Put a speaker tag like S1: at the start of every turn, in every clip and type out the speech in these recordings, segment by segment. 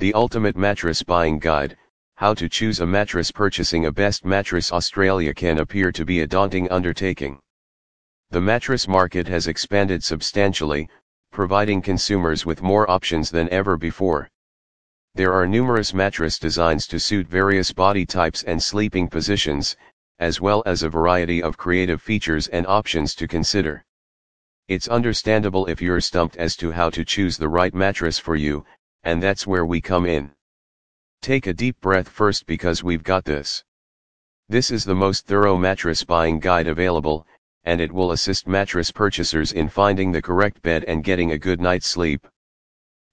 S1: The Ultimate Mattress Buying Guide How to choose a mattress Purchasing a best mattress Australia can appear to be a daunting undertaking. The mattress market has expanded substantially, providing consumers with more options than ever before. There are numerous mattress designs to suit various body types and sleeping positions, as well as a variety of creative features and options to consider. It's understandable if you're stumped as to how to choose the right mattress for you, and that's where we come in. Take a deep breath first because we've got this. This is the most thorough mattress buying guide available, and it will assist mattress purchasers in finding the correct bed and getting a good night's sleep.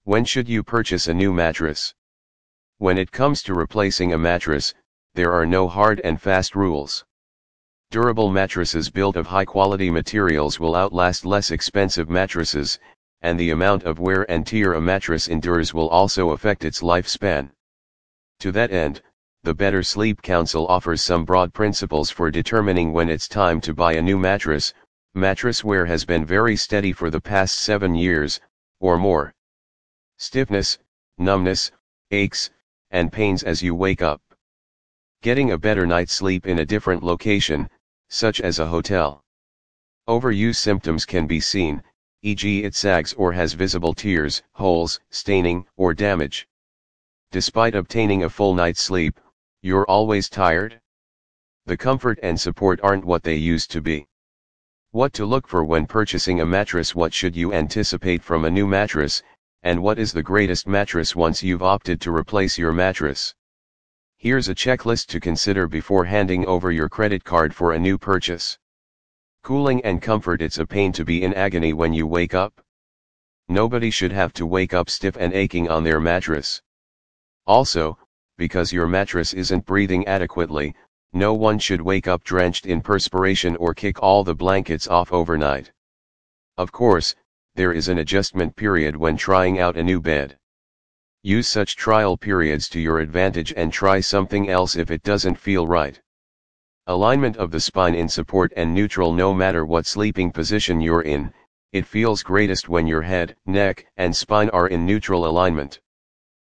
S1: When should you purchase a new mattress? When it comes to replacing a mattress, there are no hard and fast rules. Durable mattresses built of high quality materials will outlast less expensive mattresses, and the amount of wear and tear a mattress endures will also affect its lifespan. To that end, the Better Sleep Council offers some broad principles for determining when it's time to buy a new mattress. Mattress wear has been very steady for the past seven years, or more. Stiffness, numbness, aches, and pains as you wake up. Getting a better night's sleep in a different location, such as a hotel. Overuse symptoms can be seen, e.g. it sags or has visible tears, holes, staining, or damage. Despite obtaining a full night's sleep, you're always tired? The comfort and support aren't what they used to be. What to look for when purchasing a mattress What should you anticipate from a new mattress, and what is the greatest mattress once you've opted to replace your mattress? Here's a checklist to consider before handing over your credit card for a new purchase. Cooling and comfort It's a pain to be in agony when you wake up. Nobody should have to wake up stiff and aching on their mattress. Also, because your mattress isn't breathing adequately, no one should wake up drenched in perspiration or kick all the blankets off overnight. Of course, there is an adjustment period when trying out a new bed. Use such trial periods to your advantage and try something else if it doesn't feel right. Alignment of the spine in support and neutral no matter what sleeping position you're in, it feels greatest when your head, neck, and spine are in neutral alignment.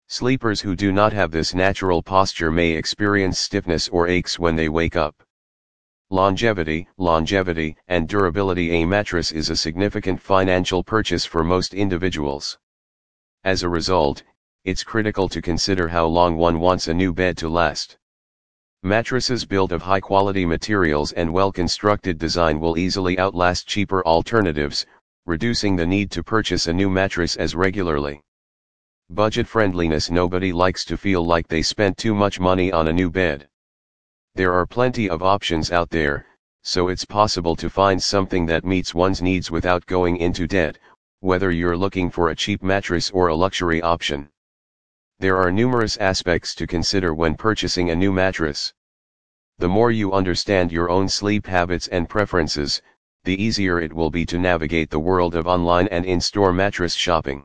S1: Sleepers who do not have this natural posture may experience stiffness or aches when they wake up. Longevity, longevity, and durability A mattress is a significant financial purchase for most individuals. As a result, it's critical to consider how long one wants a new bed to last. Mattresses built of high quality materials and well constructed design will easily outlast cheaper alternatives, reducing the need to purchase a new mattress as regularly. Budget friendliness Nobody likes to feel like they spent too much money on a new bed. There are plenty of options out there, so it's possible to find something that meets one's needs without going into debt, whether you're looking for a cheap mattress or a luxury option. There are numerous aspects to consider when purchasing a new mattress. The more you understand your own sleep habits and preferences, the easier it will be to navigate the world of online and in-store mattress shopping.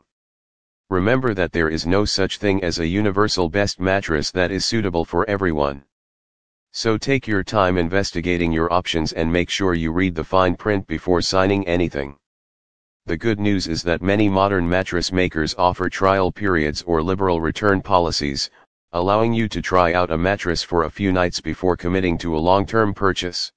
S1: Remember that there is no such thing as a universal best mattress that is suitable for everyone. So take your time investigating your options and make sure you read the fine print before signing anything. The good news is that many modern mattress makers offer trial periods or liberal return policies, allowing you to try out a mattress for a few nights before committing to a long-term purchase.